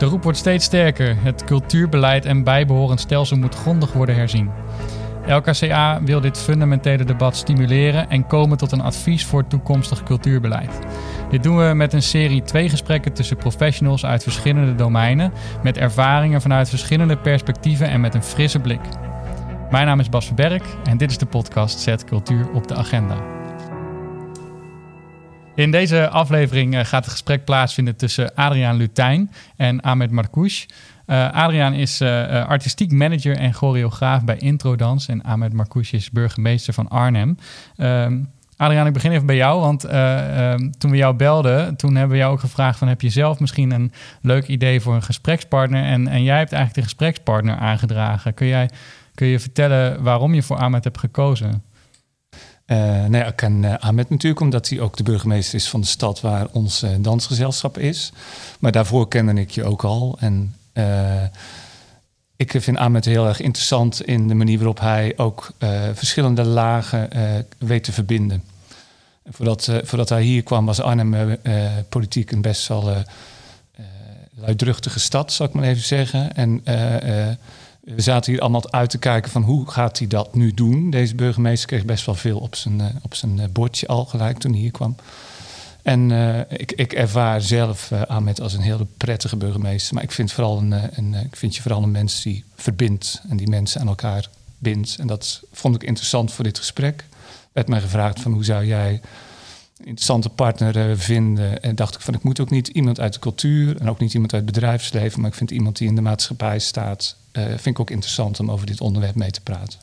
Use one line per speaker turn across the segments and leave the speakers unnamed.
De roep wordt steeds sterker. Het cultuurbeleid en bijbehorend stelsel moet grondig worden herzien. LKCA wil dit fundamentele debat stimuleren en komen tot een advies voor toekomstig cultuurbeleid. Dit doen we met een serie twee gesprekken tussen professionals uit verschillende domeinen, met ervaringen vanuit verschillende perspectieven en met een frisse blik. Mijn naam is Bas Verberg en dit is de podcast Zet Cultuur op de Agenda. In deze aflevering eh, gaat het gesprek plaatsvinden tussen Adriaan Lutijn en Ahmed Marcouch. Uh, Adriaan is uh, artistiek manager en choreograaf bij Introdans. En Ahmed Marcouch is burgemeester van Arnhem. Uh, Adriaan, ik begin even bij jou. Want ehm, toen we jou belden, toen hebben we jou ook gevraagd... van heb je zelf misschien een leuk idee voor een gesprekspartner? En, en jij hebt eigenlijk de gesprekspartner aangedragen. Kun, jij, kun je vertellen waarom je voor Ahmed hebt gekozen?
Uh, nee, ik ken uh, Ahmed natuurlijk, omdat hij ook de burgemeester is van de stad waar ons uh, dansgezelschap is. Maar daarvoor kende ik je ook al. En ik vind Ahmed heel erg interessant in de manier waarop hij ook verschillende lagen weet te verbinden. Voordat, voordat hij hier kwam, was Arnhem politiek een best wel luidruchtige stad, zal ik maar even zeggen. En we zaten hier allemaal uit te kijken van hoe gaat hij dat nu doen. Deze burgemeester kreeg best wel veel op zijn, uh, op zijn eh, bordje al gelijk toen hij hier kwam. En uh, ik, ik, ervaar zelf Ahmed als een hele prettige burgemeester. Maar ik vind, vooral een, een, ik vind je vooral een mens die verbindt en die mensen aan elkaar bindt. En dat vond ik interessant voor dit gesprek. Werd mij gevraagd van hoe zou jij interessante partner uh, vinden. En dacht ik van ik moet ook niet iemand uit de cultuur en ook niet iemand uit het bedrijfsleven, maar ik vind iemand die in de maatschappij staat, uh, vind ik ook interessant om over dit onderwerp mee te praten.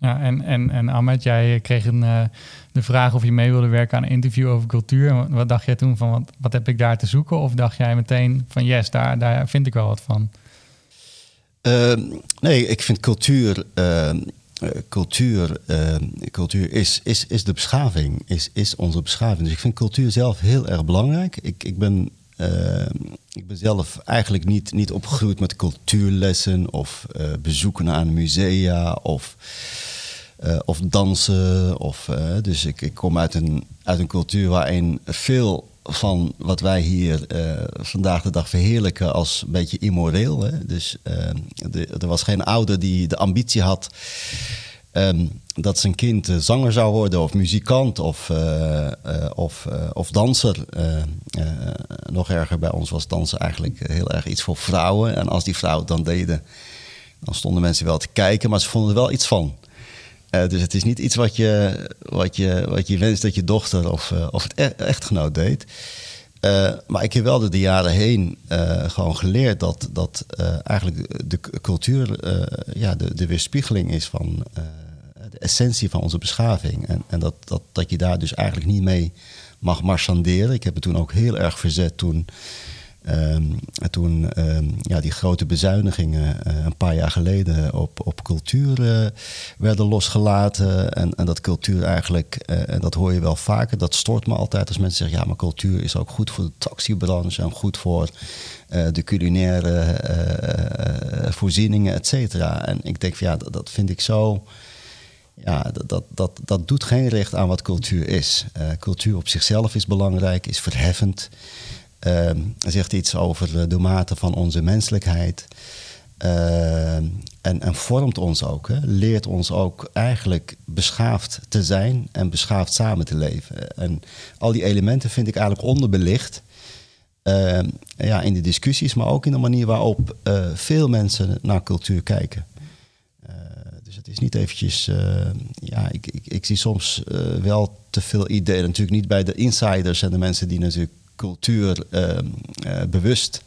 Ja, en, en, en Ahmed, jij kreeg een, uh, de vraag of je mee wilde werken aan een interview over cultuur. Wat dacht jij toen van wat, wat heb ik daar te zoeken? Of dacht jij meteen van yes, daar, daar vind ik wel wat van?
Ehm, nee, ik vind cultuur ehm, uh, cultuur, uh, cultuur is, is, is de beschaving, is, is onze beschaving. Dus ik vind cultuur zelf heel erg belangrijk. Ik, ik, ben, uh, ik ben zelf eigenlijk niet, niet opgegroeid met cultuurlessen of bezoeken aan musea of, of dansen. Of, dus ik, ik kom uit een, uit een cultuur waarin veel van wat wij hier uh, vandaag de dag verheerlijken als een beetje immoreel. Hè? Dus de, er was geen ouder die de ambitie had um, dat zijn kind zanger zou worden of muzikant of, of, of danser. nog erger bij ons was dansen eigenlijk heel erg iets voor vrouwen. En als die vrouwen het dan deden, dan stonden mensen wel te kijken, maar ze vonden er wel iets van. Uh, dus het is niet iets wat je, wat je, wat je wenst dat je dochter of, uh, of het e echtgenoot deed. Uh, maar ik heb wel door de jaren heen gewoon geleerd dat, dat eigenlijk de cultuur ja, de, de weerspiegeling is van de essentie van onze beschaving. En, en dat, dat, dat je daar dus eigenlijk niet mee mag marchanderen. Ik heb het toen ook heel erg verzet toen Um, toen um, ja, die grote bezuinigingen uh, een paar jaar geleden op, op cultuur uh, werden losgelaten. En, en dat cultuur eigenlijk, uh, en dat hoor je wel vaker, dat stort me altijd als mensen zeggen: ja, maar cultuur is ook goed voor de taxibranche en goed voor de culinaire voorzieningen, et cetera. En ik denk van ja, dat, vind ik zo ja, dat, dat, dat, dat doet geen recht aan wat cultuur is. Cultuur op zichzelf is belangrijk, is verheffend. Uh, zegt iets over de mate van onze menselijkheid. Uh, en, en, vormt ons ook. Hè. Leert ons ook eigenlijk beschaafd te zijn en beschaafd samen te leven. En al die elementen vind ik eigenlijk onderbelicht. Uh, ja, in de discussies, maar ook in de manier waarop uh, veel mensen naar cultuur kijken. Uh, dus het is niet eventjes. ja, ik, ik, ik, zie soms wel te veel ideeën. Natuurlijk niet bij de insiders en de mensen die natuurlijk cultuur ehm, eh, bewust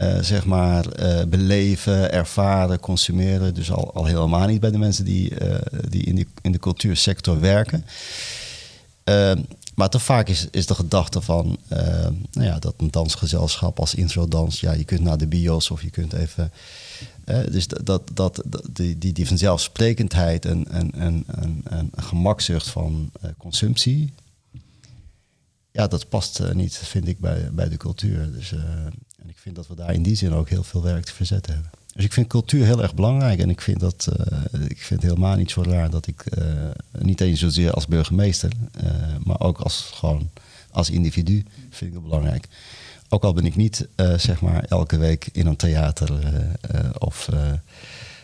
uh, zeg maar, uh, beleven, ervaren, consumeren. Dus al, al helemaal niet bij de mensen die, die, in, die in de cultuursector werken. Ehm, maar te vaak is, is de gedachte van ehm, nou ja, dat een dansgezelschap als introdans, ja, je kunt naar de bios of je kunt even. dus dat, dat, dat, die, die, die vanzelfsprekendheid en, en, en, en, en gemakzucht van consumptie, ja, dat past uh, niet, vind ik, bij, bij de cultuur. Dus, uh, en ik vind dat we daar in die zin ook heel veel werk te verzetten hebben. Dus ik vind cultuur heel erg belangrijk. En ik vind, dat, uh, ik vind het helemaal niet zo raar dat ik, niet eens zozeer als burgemeester, maar ook als, gewoon als individu, vind ik het belangrijk. Ook al ben ik niet zeg maar elke week in een theater of,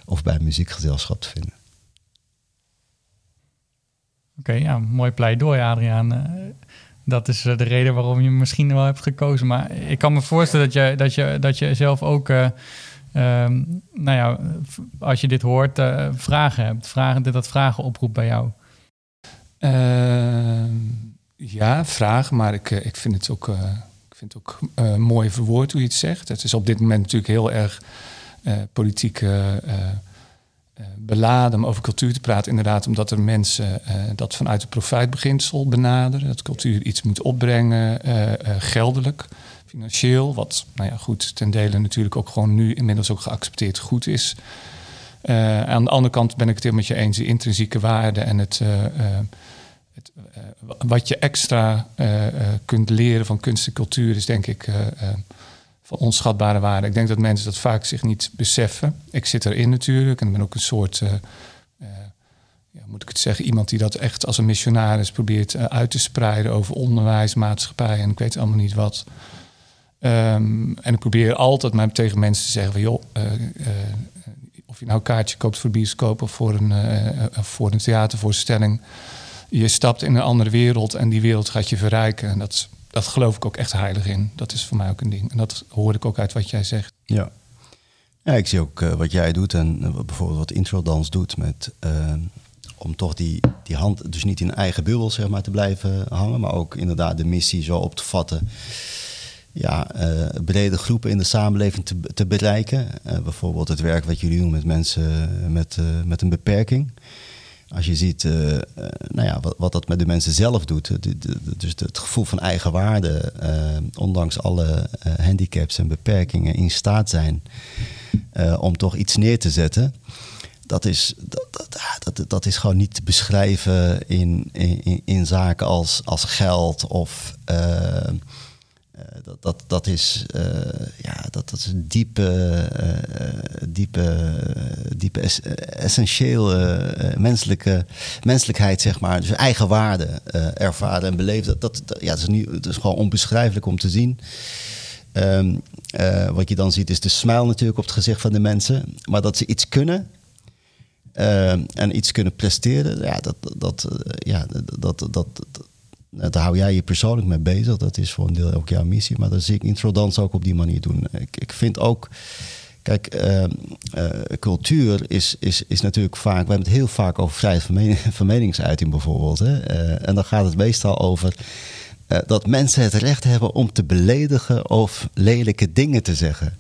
of bij een muziekgezelschap te vinden.
Oké, ja, mooi pleidooi, Adriaan. Dat is de reden waarom je misschien wel hebt gekozen. Maar ik kan me voorstellen dat je, dat je, dat je zelf ook Ehm, nou ja, als je dit hoort, uh, vragen hebt, vragen, dat dat vragen oproept bij jou?
Ehm, ja, vragen, maar ik, eh, ik vind het ook, ik vind het ook mooi verwoord hoe je het zegt. Het is op dit moment natuurlijk heel erg politiek beladen om over cultuur te praten. Inderdaad, omdat er mensen dat vanuit het profijtbeginsel benaderen. Dat cultuur iets moet opbrengen, geldelijk financieel, wat nou ja, goed, ten dele natuurlijk ook gewoon nu inmiddels ook geaccepteerd goed is. Aan de andere kant ben ik het helemaal met je eens, de intrinsieke waarde en het, het wat je extra kunt leren van kunst en cultuur is denk ik van onschatbare waarde. Ik denk dat mensen dat vaak zich niet beseffen. Ik zit erin natuurlijk en ben ook een soort ja, moet ik het zeggen, iemand die dat echt als een missionaris probeert uit te spreiden over onderwijs, maatschappij en ik weet allemaal niet wat. Ehm, en ik probeer altijd maar tegen mensen te zeggen van joh, uh, uh, of je nou een kaartje koopt voor bioscoop of voor een, uh, voor een theatervoorstelling. Je stapt in een andere wereld en die wereld gaat je verrijken. En dat, dat geloof ik ook echt heilig in. Dat is voor mij ook een ding. En dat hoor ik ook uit wat jij zegt.
Ja, ja ik zie ook wat jij doet en bijvoorbeeld wat introdans doet met om toch die, die hand dus niet in eigen bubbel zeg maar, te blijven hangen, maar ook inderdaad de missie zo op te vatten ja, brede groepen in de samenleving te, te bereiken. Bijvoorbeeld het werk wat jullie doen met mensen met, met een beperking. Als je ziet nou ja, wat, wat dat met de mensen zelf doet, de, dus het gevoel van eigenwaarde, ondanks alle handicaps en beperkingen, in staat zijn om toch iets neer te zetten. Dat is, dat, dat, is gewoon niet te beschrijven in, in, in zaken als, als geld of uh, dat, dat, dat, is, uh, ja, dat, dat is een diepe, uh, diepe, diepe es essentiële menselijke, menselijkheid, zeg maar. Dus eigen waarde ervaren en beleven. Dat, dat, ja, dat, is nu, dat is gewoon onbeschrijfelijk om te zien. Um, wat je dan ziet is de smile natuurlijk op het gezicht van de mensen. Maar dat ze iets kunnen, en iets kunnen presteren, ja, dat, dat, ja, dat, dat, dat, daar hou jij je persoonlijk mee bezig. Dat is voor een deel ook jouw missie. Maar dat zie ik Introdans ook op die manier doen. Ik, ik vind ook... Kijk, uh, uh, cultuur is, is, is natuurlijk vaak... We hebben het heel vaak over vrijheid van meningsuiting bijvoorbeeld. Hè? Uh, en dan gaat het meestal over... dat mensen het recht hebben om te beledigen of lelijke dingen te zeggen.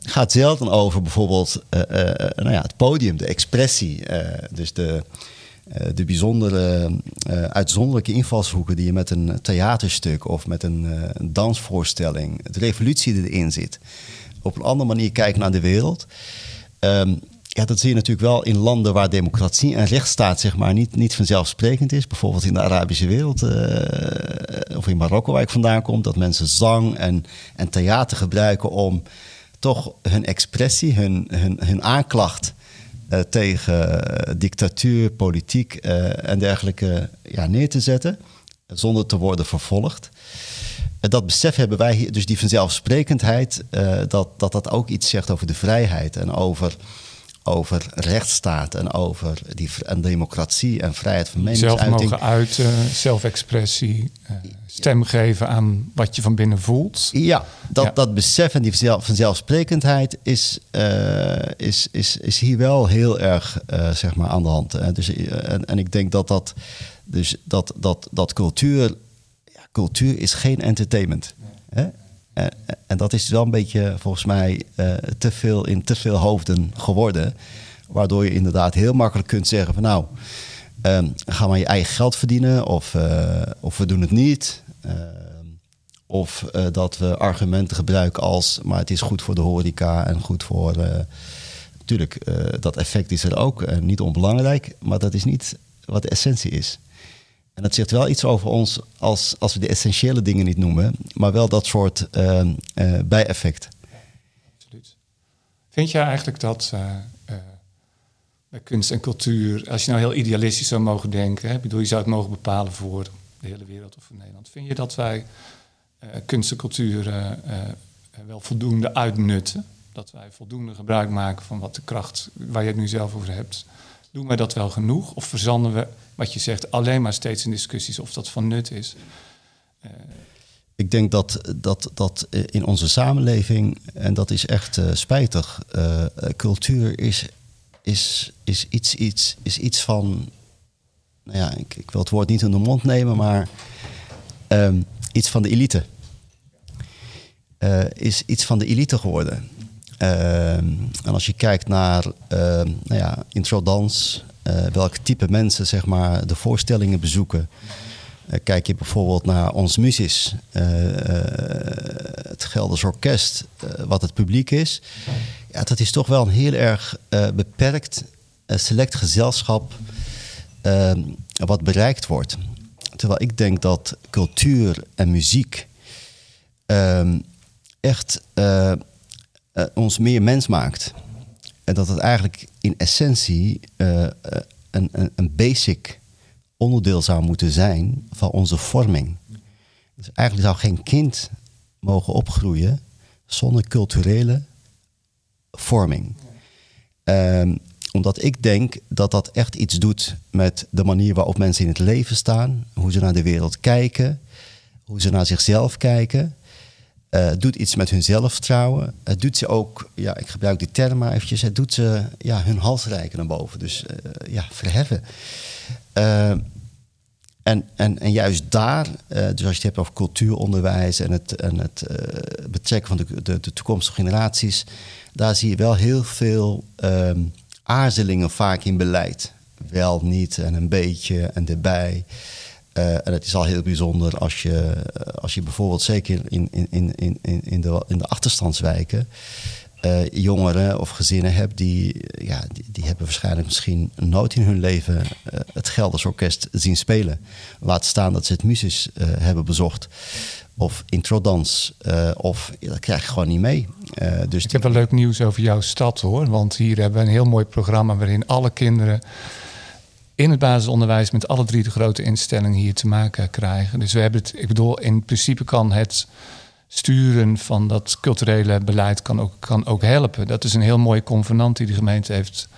gaat zelden over bijvoorbeeld nou ja, het podium, de expressie. dus de, eh, de bijzondere, uitzonderlijke invalshoeken die je met een theaterstuk of met een, een, dansvoorstelling, de revolutie die erin zit, op een andere manier kijken naar de wereld. Um, ja, dat zie je natuurlijk wel in landen waar democratie en rechtsstaat zeg maar, niet, niet vanzelfsprekend is. Bijvoorbeeld in de Arabische wereld of in Marokko waar ik vandaan kom, dat mensen zang en, en theater gebruiken om toch hun expressie, hun, hun, hun aanklacht uh, tegen dictatuur, politiek en dergelijke ja, neer te zetten, zonder te worden vervolgd. En dat besef hebben wij hier, dus die vanzelfsprekendheid, uh, dat, dat dat ook iets zegt over de vrijheid en over over rechtsstaat en over die, en democratie en vrijheid van meningsuiting.
Zelf mogen uiten, zelfexpressie, uh, stem geven aan wat je van binnen voelt.
Ja, dat, dat besef en die vanzelfsprekendheid is, uh, is, is, is hier wel heel erg zeg maar aan de hand. Dus, en, en ik denk dat dat, dus dat, dat, dat cultuur, cultuur is geen entertainment. Hè? En, en dat is wel een beetje volgens mij uh, te veel in te veel hoofden geworden. Waardoor je inderdaad heel makkelijk kunt zeggen van nou, um, ga maar je eigen geld verdienen of, of we doen het niet. Uh, of dat we argumenten gebruiken als maar het is goed voor de horeca en goed voor... natuurlijk, dat effect is er ook en niet onbelangrijk. Maar dat is niet wat de essentie is. En dat zegt wel iets over ons als, als we de essentiële dingen niet noemen, maar wel dat soort uh, uh, bijeffect.
Absoluut. Vind jij eigenlijk dat bij kunst en cultuur, als je nou heel idealistisch zou mogen denken, hè, bedoel je zou het mogen bepalen voor de hele wereld of voor Nederland, vind je dat wij kunst en cultuur wel voldoende uitnutten. Dat wij voldoende gebruik maken van wat de kracht waar je het nu zelf over hebt. Doen wij dat wel genoeg? Of verzanden we, wat je zegt, alleen maar steeds in discussies of dat van nut is?
Ik denk dat, dat, dat in onze samenleving, en dat is echt uh, spijtig, uh, cultuur is, is, is, iets, iets, is iets van, nou ja, ik, ik wil het woord niet in de mond nemen, maar um, iets van de elite. Is iets van de elite geworden. Ehm, en als je kijkt naar nou ja, introdans, welk type mensen zeg maar, de voorstellingen bezoeken. Eh, kijk je bijvoorbeeld naar ons Musis, eh, eh, het Gelders Orkest, wat het publiek is. Ja, dat is toch wel een heel erg beperkt, select gezelschap wat bereikt wordt. Terwijl ik denk dat cultuur en muziek ehm, echt ons meer mens maakt. En dat het eigenlijk in essentie een, een, een basic onderdeel zou moeten zijn van onze vorming. Dus eigenlijk zou geen kind mogen opgroeien zonder culturele vorming. Ehm, omdat ik denk dat dat echt iets doet met de manier waarop mensen in het leven staan, hoe ze naar de wereld kijken, hoe ze naar zichzelf kijken. Uh, doet iets met hun zelfvertrouwen. Het doet ze ook, ja, ik gebruik die term maar eventjes, het doet ze ja, hun hals reiken naar boven. Dus uh, ja, verheffen. En, en, en juist daar, dus als je het hebt over cultuuronderwijs en het, en het betrekken van de, de, toekomstige generaties, daar zie je wel heel veel um, aarzelingen vaak in beleid. Wel, niet en een beetje en erbij. Uh, en het is al heel bijzonder als je, als je bijvoorbeeld zeker in, in, in, in, in, de, in de achterstandswijken uh, jongeren of gezinnen hebt die, ja, die, die, hebben waarschijnlijk misschien nooit in hun leven het Gelders Orkest zien spelen. Laat staan dat ze het Musis uh, hebben bezocht. Of introdans. of dat krijg je gewoon niet mee.
dus Ik heb wel leuk nieuws over jouw stad hoor. Want hier hebben we een heel mooi programma waarin alle kinderen in het basisonderwijs met alle drie de grote instellingen hier te maken krijgen. Dus we hebben het, ik bedoel, in principe kan het sturen van dat culturele beleid kan ook, kan ook helpen. Dat is een heel mooie convenant die de gemeente heeft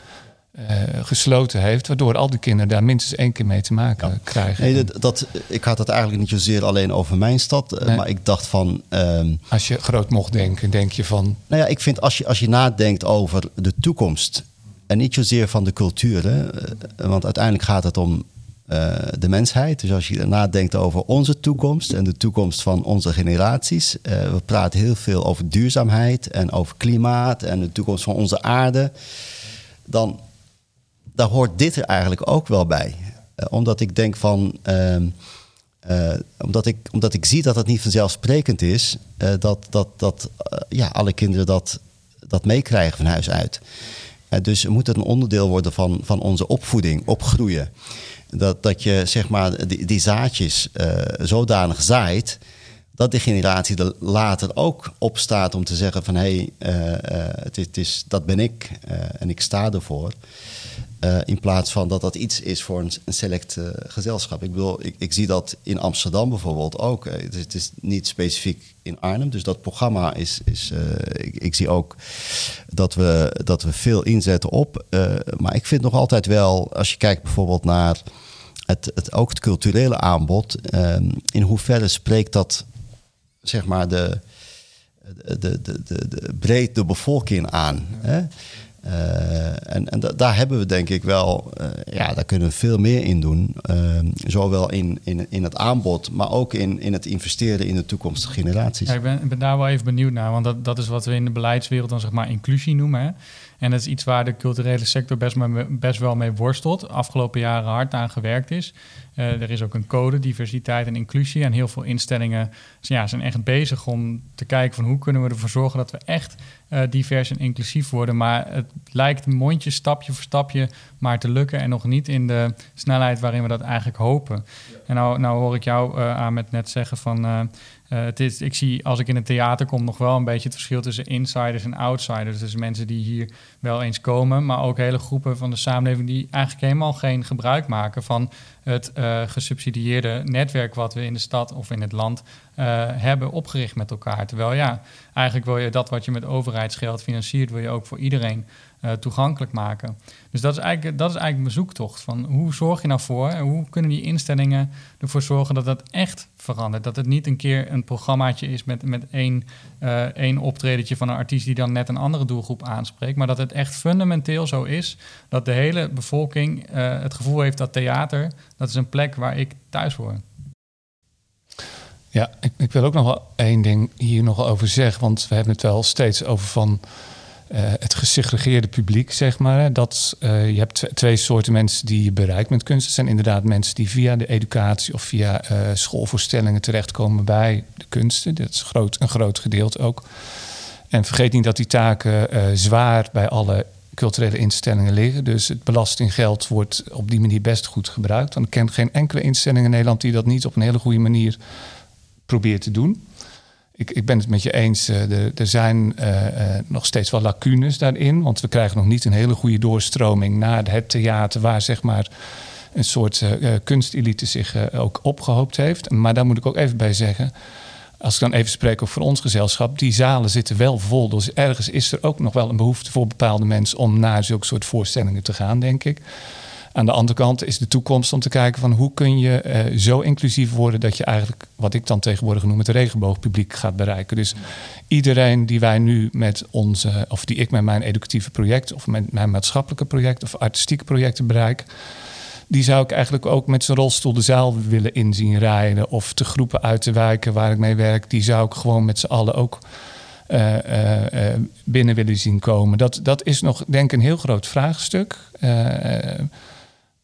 uh, gesloten heeft, waardoor al die kinderen daar minstens één keer mee te maken krijgen.
Nee, dat, dat, ik had het eigenlijk niet zozeer alleen over mijn stad, eh, nee. maar ik dacht van. Um,
als je groot mocht denken, denk je van.
Nou ja, ik vind als je, als je nadenkt over de toekomst en niet zozeer van de cultuur, hè, want uiteindelijk gaat het om uh, de mensheid. Dus als je nadenkt over onze toekomst en de toekomst van onze generaties. Uh, we praten heel veel over duurzaamheid en over klimaat en de toekomst van onze aarde. Dan daar hoort dit er eigenlijk ook wel bij. Omdat ik denk van. Ehm, omdat, ik, omdat ik zie dat het niet vanzelfsprekend is dat, dat, dat ja, alle kinderen dat, dat meekrijgen van huis uit. Dus moet het een onderdeel worden van, van onze opvoeding, opgroeien. Dat, dat je zeg maar die, die zaadjes uh, zodanig zaait dat de generatie er later ook op staat om te zeggen van hé, hey, uh, het, het, is, dat ben ik en ik sta ervoor. In plaats van dat dat iets is voor een, een select gezelschap. Ik bedoel, ik, ik, zie dat in Amsterdam bijvoorbeeld ook. Het is, het, is, niet specifiek in Arnhem. Dus dat programma is. is ik, ik, zie ook dat we, dat we veel inzetten op. maar ik vind nog altijd wel, als je kijkt bijvoorbeeld naar het, het, ook het culturele aanbod, in hoeverre spreekt dat zeg maar de, de, de, de, de, breed de bevolking aan? Hè? Uh, en en daar hebben we denk ik wel, uh, ja, daar kunnen we veel meer in doen. Uh, zowel in, in, in het aanbod, maar ook in, in het investeren in de toekomstige generaties.
Ja, ik ben, ben daar wel even benieuwd naar, want dat, dat is wat we in de beleidswereld dan zeg maar inclusie noemen. Hè? En dat is iets waar de culturele sector best, best wel mee worstelt. Afgelopen jaren hard aan gewerkt is. Uh, er is ook een code, diversiteit en inclusie. En heel veel instellingen ja, zijn echt bezig om te kijken van hoe kunnen we ervoor zorgen dat we echt uh, divers en inclusief worden. Maar het lijkt mondje stapje voor stapje maar te lukken en nog niet in de snelheid waarin we dat eigenlijk hopen. En nou, nou hoor ik jou uh, aan met net zeggen van Uh, het is, ik zie als ik in het theater kom nog wel een beetje het verschil tussen insiders en outsiders. Dus mensen die hier wel eens komen, maar ook hele groepen van de samenleving die eigenlijk helemaal geen gebruik maken van het gesubsidieerde netwerk wat we in de stad of in het land hebben opgericht met elkaar. Terwijl ja, eigenlijk wil je dat wat je met overheidsgeld financiert, wil je ook voor iedereen uh, toegankelijk maken. Dus dat is, eigenlijk, dat is eigenlijk mijn zoektocht. Van hoe zorg je nou voor en hoe kunnen die instellingen ervoor zorgen dat dat echt verandert? Dat het niet een keer een programmaatje is met, met één, uh, één optredentje van een artiest die dan net een andere doelgroep aanspreekt. Maar dat het echt fundamenteel zo is dat de hele bevolking uh, het gevoel heeft dat theater, dat is een plek waar ik thuis hoor.
Ja, ik, ik wil ook nog wel één ding hier nog over zeggen. Want we hebben het wel steeds over van het gesegregeerde publiek, zeg maar. Dat, uh, je hebt twee soorten mensen die je bereikt met kunst. Dat zijn inderdaad mensen die via de educatie of via uh, schoolvoorstellingen terechtkomen bij de kunsten. Dat is groot, een groot gedeelte ook. En vergeet niet dat die taken zwaar bij alle culturele instellingen liggen. Dus het belastinggeld wordt op die manier best goed gebruikt. Want ik ken geen enkele instelling in Nederland die dat niet op een hele goede manier probeert te doen ik, ik ben het met je eens. Uh, er, er zijn uh, uh, nog steeds wel lacunes daarin. Want we krijgen nog niet een hele goede doorstroming naar het theater, waar zeg maar een soort kunstelite zich ook opgehoopt heeft. Maar daar moet ik ook even bij zeggen. Als ik dan even spreek over ons gezelschap, die zalen zitten wel vol. Dus ergens is er ook nog wel een behoefte voor bepaalde mensen om naar zulke soort voorstellingen te gaan, denk ik. Aan de andere kant is de toekomst om te kijken van hoe kun je uh, zo inclusief worden dat je eigenlijk, wat ik dan tegenwoordig noem, het regenboogpubliek gaat bereiken. Dus iedereen die wij nu met onze, of die ik met mijn educatieve project of met mijn maatschappelijke project of artistieke projecten bereik, die zou ik eigenlijk ook met zijn rolstoel de zaal willen inzien rijden of de groepen uit te wijken waar ik mee werk, die zou ik gewoon met z'n allen ook uh, uh, binnen willen zien komen. Dat, dat is nog, denk ik, een heel groot vraagstuk.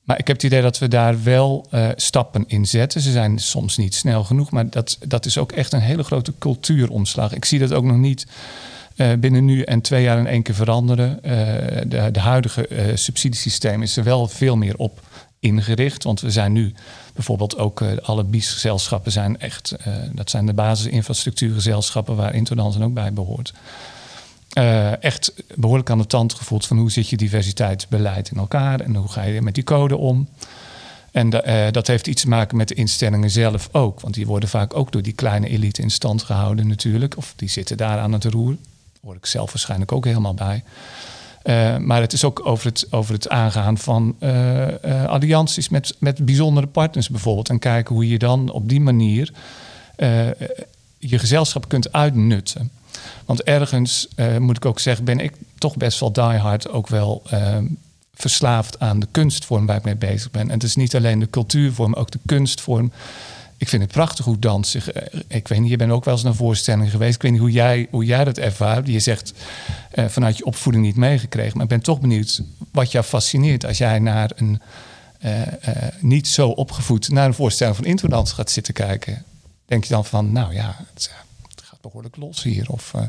Maar ik heb het idee dat we daar wel uh, stappen in zetten. Ze zijn soms niet snel genoeg, maar dat, dat is ook echt een hele grote cultuuromslag. Ik zie dat ook nog niet uh, binnen nu en twee jaar in één keer veranderen. Uh, de, de, huidige subsidiesysteem is er wel veel meer op ingericht. Want we zijn nu bijvoorbeeld ook alle BIES-gezelschappen zijn echt, dat zijn de basisinfrastructuurgezelschappen waar Interdansen ook bij behoort uh, echt behoorlijk aan de tand gevoeld van hoe zit je diversiteitsbeleid in elkaar en hoe ga je met die code om. En uh, dat heeft iets te maken met de instellingen zelf ook. Want die worden vaak ook door die kleine elite in stand gehouden natuurlijk. Of die zitten daar aan het roer. Hoor ik zelf waarschijnlijk ook helemaal bij. Uh, maar het is ook over het, over het aangaan van allianties met, met bijzondere partners bijvoorbeeld. En kijken hoe je dan op die manier je gezelschap kunt uitnutten. Want ergens, uh, moet ik ook zeggen, ben ik toch best wel diehard ook wel uh, verslaafd aan de kunstvorm waar ik mee bezig ben. En het is niet alleen de cultuurvorm, ook de kunstvorm. Ik vind het prachtig hoe dans zich. Eh, ik weet niet, je bent ook wel eens naar voorstellingen geweest. Ik weet niet hoe jij, hoe jij dat ervaart. Je zegt uh, vanuit je opvoeding niet meegekregen. Maar ik ben toch benieuwd wat jou fascineert als jij naar een niet zo opgevoed naar een voorstelling van Introdans gaat zitten kijken. Denk je dan van, nou ja, het, behoorlijk los hier? Of, uh...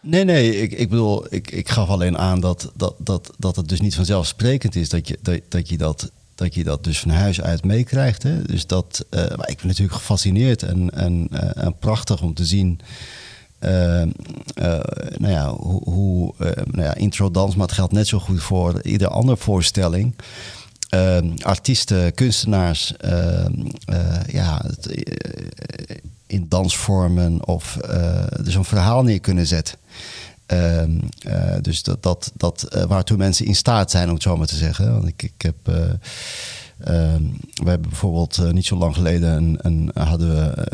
Nee, nee, ik, ik bedoel, ik, ik gaf alleen aan dat, dat, dat, dat het dus niet vanzelfsprekend is dat je dat, dat, je dat, dat, je dat dus van huis uit meekrijgt. Dus dat, uh, maar ik ben natuurlijk gefascineerd en, en, uh, en prachtig om te zien. Uh, nou ja, hoe, hoe nou ja, intro dans, maar het geldt net zo goed voor iedere andere voorstelling. artiesten, kunstenaars, ja, het, in dansvormen of uh, dus een verhaal neer kunnen zetten. Uh, uh, dus dat, dat, dat uh, waartoe mensen in staat zijn, om het zo maar te zeggen. Want ik, ik heb. Ehm, we hebben bijvoorbeeld niet zo lang geleden een, een hadden we,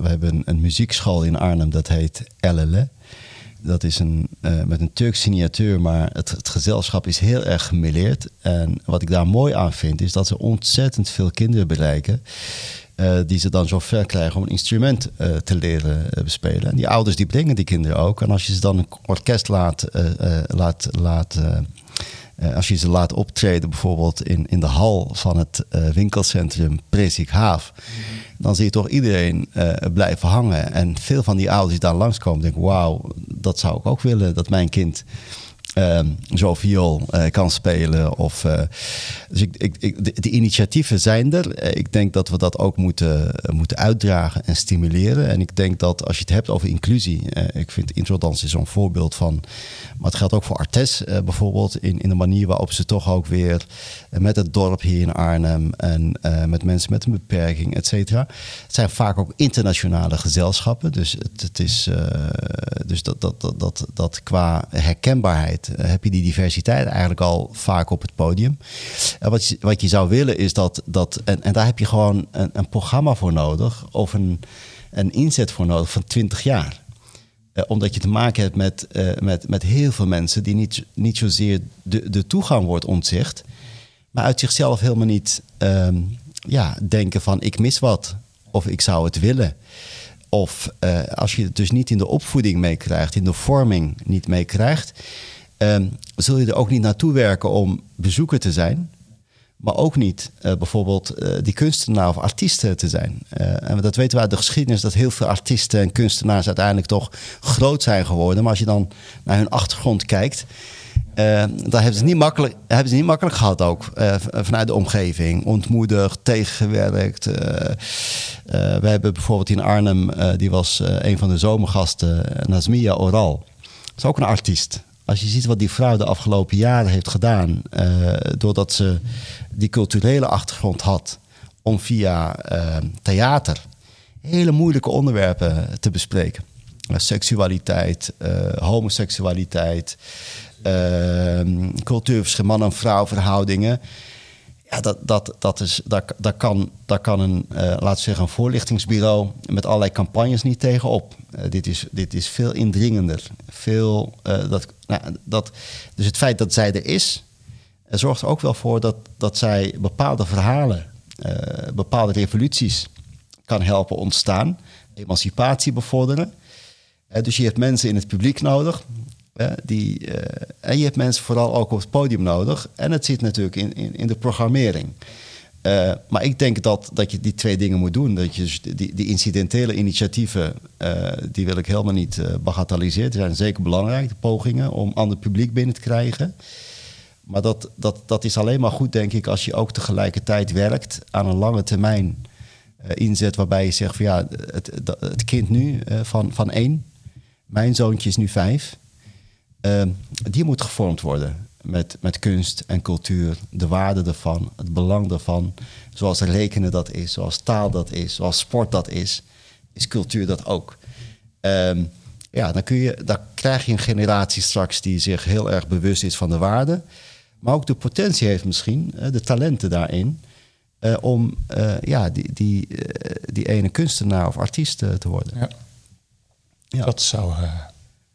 we hebben een, muziekschool in Arnhem, dat heet LLE. Dat is een, met een Turks signateur, maar het, het, gezelschap is heel erg gemeleerd. En wat ik daar mooi aan vind, is dat ze ontzettend veel kinderen bereiken. Uh, die ze dan zo ver krijgen om een instrument uh, te leren uh, bespelen. En die ouders die brengen die kinderen ook. En als je ze dan een orkest laat, laat, laat als je ze laat optreden, bijvoorbeeld in, in de hal van het winkelcentrum Prezik Haaf, dan zie je toch iedereen blijven hangen. En veel van die ouders die daar langskomen, denken: wauw, dat zou ik ook willen, dat mijn kind uh, zo viool uh, kan spelen. Of, uh, dus ik, ik, ik, de, initiatieven zijn er. ik denk dat we dat ook moeten, moeten uitdragen en stimuleren. En ik denk dat als je het hebt over inclusie, ik vind introdans is zo'n voorbeeld van. Maar het geldt ook voor Artes bijvoorbeeld, in, in de manier waarop ze toch ook weer met het dorp hier in Arnhem en met mensen met een beperking, et cetera. Het zijn vaak ook internationale gezelschappen. Dus het, het is dus dat, dat, dat, dat, dat qua herkenbaarheid eh, heb je die diversiteit eigenlijk al vaak op het podium. En wat, je, wat je zou willen is dat, dat en, en daar heb je gewoon een, een programma voor nodig of een, een inzet voor nodig van 20 jaar. Uh, omdat je te maken hebt met, uh, met, met heel veel mensen die niet, niet zozeer de, de toegang wordt ontzicht, maar uit zichzelf helemaal niet um, ja, denken van ik mis wat of ik zou het willen. Of als je het dus niet in de opvoeding meekrijgt, in de vorming niet meekrijgt, Ehm, zul je er ook niet naartoe werken om bezoeker te zijn. Maar ook niet uh, bijvoorbeeld uh, die kunstenaar of artiesten te zijn. En dat weten we uit de geschiedenis dat heel veel artiesten en kunstenaars uiteindelijk toch groot zijn geworden. Maar als je dan naar hun achtergrond kijkt, dan hebben ze, niet makkelijk, hebben ze niet makkelijk gehad ook vanuit de omgeving. Ontmoedigd, tegengewerkt. we hebben bijvoorbeeld in Arnhem, die was een van de zomergasten, Nazmia Oral. Dat is ook een artiest. Als je ziet wat die vrouw de afgelopen jaren heeft gedaan, uh, doordat ze die culturele achtergrond had om via uh, theater hele moeilijke onderwerpen te bespreken. Uh, seksualiteit, homoseksualiteit, cultuurverschil, man- en vrouw verhoudingen. Ja, dat, dat, dat is, daar, daar, kan, daar kan een, laten we zeggen, een voorlichtingsbureau met allerlei campagnes niet tegenop. Dit, is, dit is veel indringender. Veel, dat, nou, dat, dus het feit dat zij er is, zorgt er ook wel voor dat, dat zij bepaalde verhalen, bepaalde revoluties kan helpen ontstaan. Emancipatie bevorderen. dus je hebt mensen in het publiek nodig die, en je hebt mensen vooral ook op het podium nodig. En het zit natuurlijk in, in, in de programmering. Uh, maar ik denk dat, dat je die twee dingen moet doen. Dat je dus die, die incidentele initiatieven, uh, die wil ik helemaal niet bagatelliseren. Die zijn zeker belangrijk, de pogingen om ander publiek binnen te krijgen. Maar dat, dat, dat is alleen maar goed, denk ik, als je ook tegelijkertijd werkt aan een lange termijn inzet. Waarbij je zegt van ja, het, het kind nu van, van één, mijn zoontje is nu vijf. Uh, die moet gevormd worden met, met kunst en cultuur, de waarde ervan, het belang ervan. Zoals rekenen dat is, zoals taal dat is, zoals sport dat is, is cultuur dat ook. Um, ja, dan, kun je, dan krijg je een generatie straks die zich heel erg bewust is van de waarde, maar ook de potentie heeft misschien, uh, de talenten daarin, uh, om uh, ja, die, die, die ene kunstenaar of artiest te worden. Ja.
ja. Dat zou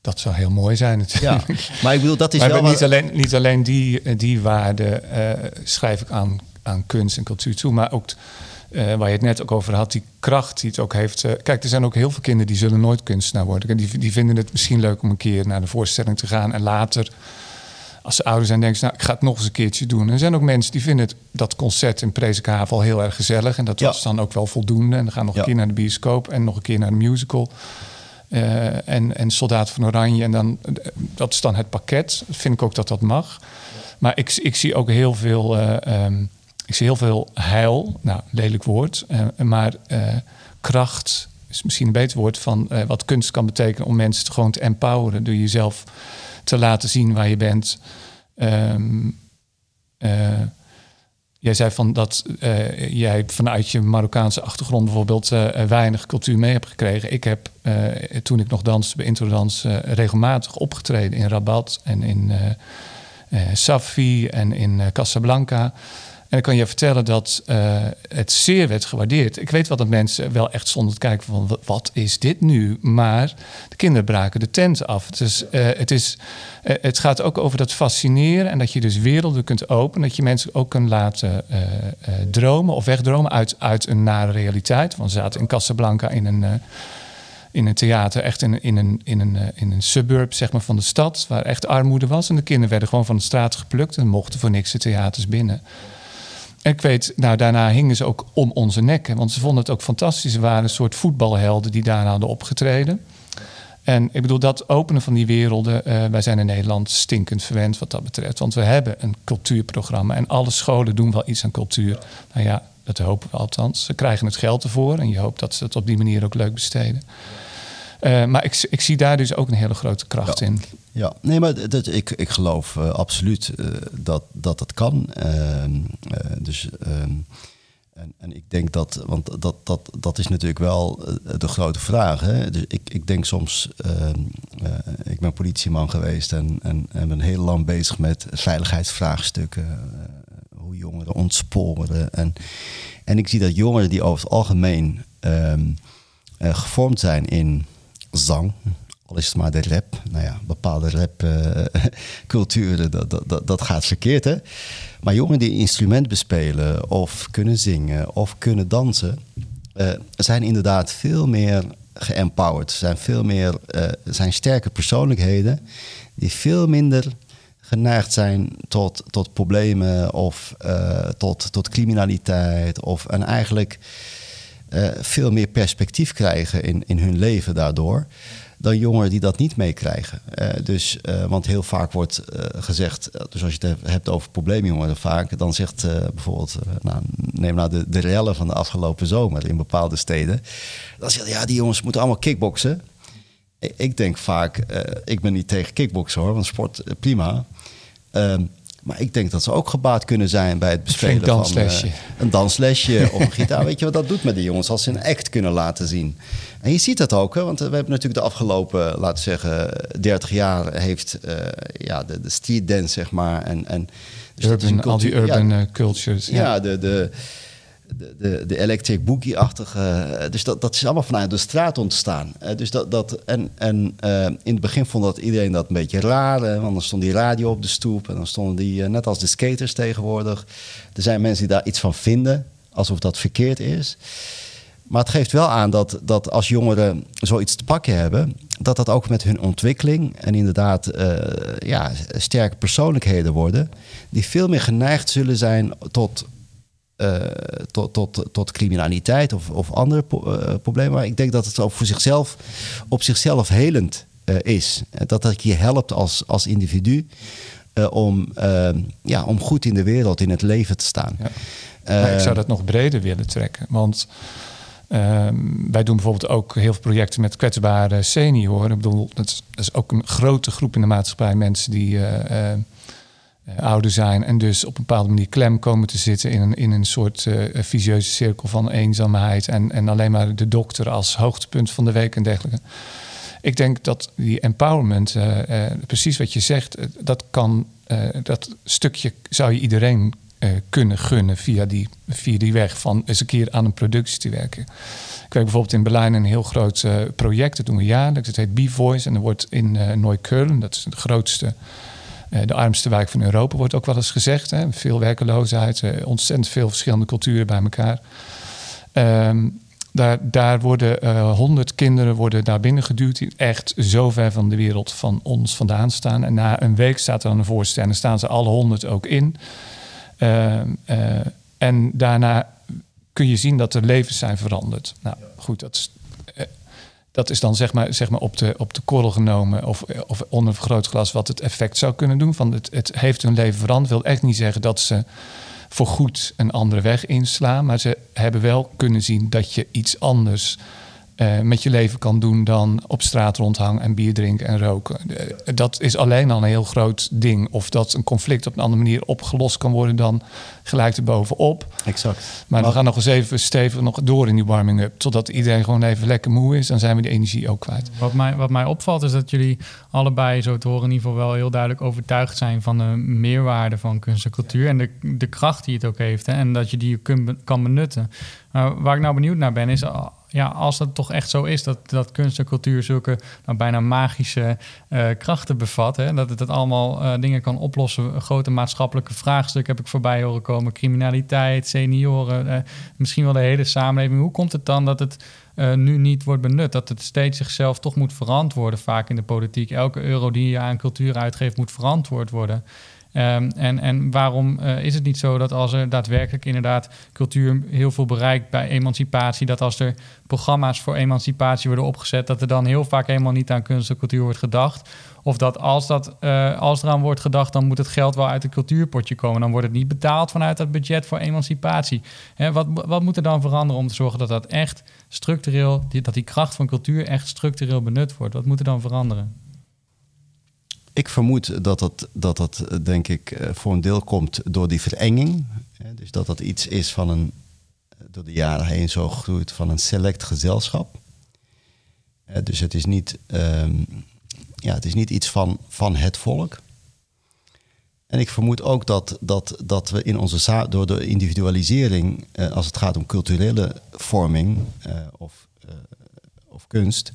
dat zou heel mooi zijn natuurlijk.
Ja, maar ik bedoel, dat is
maar
wel...
Niet, alleen, niet alleen die, die waarde uh, schrijf ik aan, aan kunst en cultuur toe... maar ook uh, waar je het net ook over had, die kracht die het ook heeft. Uh, kijk, er zijn ook heel veel kinderen die zullen nooit kunstenaar worden. Die, die vinden het misschien leuk om een keer naar de voorstelling te gaan... en later, als ze ouder zijn, denken ze... nou, ik ga het nog eens een keertje doen. En er zijn ook mensen die vinden het, dat concert in Prezenkavel heel erg gezellig... en dat was dan ook wel voldoende. En dan gaan nog een keer naar de bioscoop en nog een keer naar de musical... Uh, en, en Soldaat van Oranje. En dan, dat is dan het pakket. Vind ik ook dat dat mag. Maar ik, ik zie ook heel veel, uh, um, ik zie heel veel heil. Nou, lelijk woord. Maar kracht is misschien een beter woord van wat kunst kan betekenen om mensen gewoon te empoweren. Door jezelf te laten zien waar je bent. Um, Jij zei van dat uh, jij vanuit je Marokkaanse achtergrond bijvoorbeeld uh, weinig cultuur mee hebt gekregen. Ik heb uh, toen ik nog danste bij Introdans regelmatig opgetreden in Rabat en in Safi en in Casablanca. En ik kan je vertellen dat uh, het zeer werd gewaardeerd. Ik weet wel dat mensen wel echt stonden te kijken van wat is dit nu? Maar de kinderen braken de tent af. Dus het, is, uh, het gaat ook over dat fascineren en dat je dus werelden kunt openen. Dat je mensen ook kunt laten dromen of wegdromen uit, uit een nare realiteit. Want ze zaten in Casablanca in een in een theater, echt in, in, een, in, een, in een suburb zeg maar, van de stad, waar echt armoede was. En de kinderen werden gewoon van de straat geplukt en mochten voor niks de theaters binnen ik weet, nou, daarna hingen ze ook om onze nekken. Want ze vonden het ook fantastisch. Ze waren een soort voetbalhelden die daarna hadden opgetreden. En ik bedoel, dat openen van die werelden. eh, wij zijn in Nederland stinkend verwend wat dat betreft. Want we hebben een cultuurprogramma. En alle scholen doen wel iets aan cultuur. Nou ja, dat hopen we althans. Ze krijgen het geld ervoor. En je hoopt dat ze het op die manier ook leuk besteden. Eh, maar ik, ik zie daar dus ook een hele grote kracht
Ja.
in.
Ja, nee, maar dat, dat- ik, ik geloof eh, absoluut eh, dat, dat het kan. Ehm, eh, dus, ehm, en, en ik denk dat, want dat, dat, dat is natuurlijk wel de grote vraag. Hè? Dus ik, ik denk soms, ehm, eh, ik ben politieman geweest en, en, en ben heel lang bezig met veiligheidsvraagstukken. hoe jongeren ontsporen. En, en ik zie dat jongeren die over het algemeen gevormd zijn in zang, al is het maar de rap. Nou ja, bepaalde rapculturen, dat, dat, dat, dat gaat verkeerd, hè? Maar jongeren die instrument bespelen of kunnen zingen of kunnen dansen... eh, zijn inderdaad veel meer geempowered. Zijn veel meer, eh, zijn sterke persoonlijkheden die veel minder geneigd zijn tot, tot problemen of eh, tot, tot criminaliteit. Of, en eigenlijk eh, veel meer perspectief krijgen in, in hun leven daardoor. Dan jongeren die dat niet meekrijgen. Eh, dus, eh, want heel vaak wordt gezegd, dus als je het hebt over probleemjongeren vaak, dan zegt bijvoorbeeld, nou, neem nou de, de rellen van de afgelopen zomer in bepaalde steden. Dan zegt ja, die jongens moeten allemaal kickboksen. Ik, denk vaak, ik ben niet tegen kickboksen hoor, want sport prima. Maar ik denk dat ze ook gebaat kunnen zijn bij het bespelen
flink danslesje.
van... eh, een danslesje of een gitaar. Weet je wat dat doet met die jongens als ze een act kunnen laten zien? En je ziet dat ook, hè, want we hebben natuurlijk de afgelopen, laten we zeggen, 30 jaar heeft eh, ja, de, de street dance, zeg maar. En, en, dus een
urban, al die
cultuur- ja,
urban eh, cultures. Ja.
ja, de, de, de, de, de electric boogie-achtige. eh, Dus dat, dat is allemaal vanuit de straat ontstaan. Eh, dus dat, dat, en en eh, in het begin vond dat iedereen dat een beetje raar. want dan stond die radio op de stoep. En dan stonden die, net als de skaters tegenwoordig. Er zijn mensen die daar iets van vinden. Alsof dat verkeerd is. Maar het geeft wel aan dat, dat als jongeren zoiets te pakken hebben, dat dat ook met hun ontwikkeling en inderdaad ja, sterke persoonlijkheden worden, die veel meer geneigd zullen zijn tot, eh, tot, tot, tot criminaliteit of, of andere eh, problemen. Maar ik denk dat het ook voor zichzelf, op zichzelf helend eh, is. Dat dat je helpt als, als individu om, ja, om goed in de wereld, in het leven te staan.
Ja. Maar ik zou dat nog breder willen trekken. Want ehm, wij doen bijvoorbeeld ook heel veel projecten met kwetsbare senioren. Ik bedoel, dat is, dat is ook een grote groep in de maatschappij. Mensen die ouder zijn en dus op een bepaalde manier klem komen te zitten in een, in een soort eh, visieuze cirkel van eenzaamheid. En, en alleen maar de dokter als hoogtepunt van de week en dergelijke. Ik denk dat die empowerment, eh, eh, precies wat je zegt, eh, dat kan, eh, dat stukje zou je iedereen eh, kunnen gunnen via die, via die weg van eens een keer aan een productie te werken. Ik werk bijvoorbeeld in Berlijn een heel groot eh, project, dat doen we jaarlijks. Het heet B-Voice en er wordt in eh Neukölln, dat is de grootste, eh, de armste wijk van Europa, wordt ook wel eens gezegd. Hè? Veel werkeloosheid, eh, ontzettend veel verschillende culturen bij elkaar. Ehm, daar, daar worden honderd kinderen worden daar binnen geduwd die echt zo ver van de wereld van ons vandaan staan. En na een week staat er dan een voorstel en staan ze alle honderd ook in. Ehm, eh, en daarna kun je zien dat er levens zijn veranderd. Nou goed, dat is, eh, dat is dan zeg maar, zeg maar op, de, op de korrel genomen of, of onder vergrootglas wat het effect zou kunnen doen. Van het, het heeft hun leven veranderd. wil echt niet zeggen dat ze voor goed een andere weg inslaan. Maar ze hebben wel kunnen zien dat je iets anders eh, met je leven kan doen dan op straat rondhangen en bier drinken en roken. Eh, dat is alleen al een heel groot ding. Of dat een conflict op een andere manier opgelost kan worden dan gelijk erbovenop.
Exact.
Maar we gaan nog eens even stevig nog door in die warming-up. Totdat iedereen gewoon even lekker moe is. Dan zijn we de energie ook kwijt.
Wat mij, wat mij opvalt is dat jullie allebei, zo te horen, in ieder geval wel heel duidelijk overtuigd zijn van de meerwaarde van kunst en cultuur. En de, de kracht die het ook heeft. Hè, en dat je die kun, kan benutten. Maar waar ik nou benieuwd naar ben, is ja, als het toch echt zo is dat, dat kunst en cultuur zulke nou, bijna magische uh, krachten bevat. Hè, dat het dat allemaal uh, dingen kan oplossen. Grote maatschappelijke vraagstukken heb ik voorbij horen komen. Criminaliteit, senioren, uh, misschien wel de hele samenleving. Hoe komt het dan dat het nu niet wordt benut. Dat het steeds zichzelf toch moet verantwoorden, vaak in de politiek. Elke euro die je aan cultuur uitgeeft, moet verantwoord worden. Ehm, en, en waarom eh, is het niet zo dat als er daadwerkelijk inderdaad cultuur heel veel bereikt bij emancipatie, dat als er programma's voor emancipatie worden opgezet, dat er dan heel vaak helemaal niet aan kunst en cultuur wordt gedacht? Of dat als, dat, uh, als eraan wordt gedacht, dan moet het geld wel uit het cultuurpotje komen. Dan wordt het niet betaald vanuit dat budget voor emancipatie. Hè, wat, wat moet er dan veranderen om te zorgen dat dat echt structureel, dat die kracht van cultuur echt structureel benut wordt? Wat moet er dan veranderen?
Ik vermoed dat dat, dat, dat denk ik, eh, voor een deel komt door die verenging. Dus dat dat iets is van een, door de jaren heen zo gegroeid, van een select gezelschap. Dus het is niet, ehm, ja, het is niet iets van, van het volk. En ik vermoed ook dat, dat, dat we in onze door de individualisering, eh, als het gaat om culturele vorming eh, of, of kunst,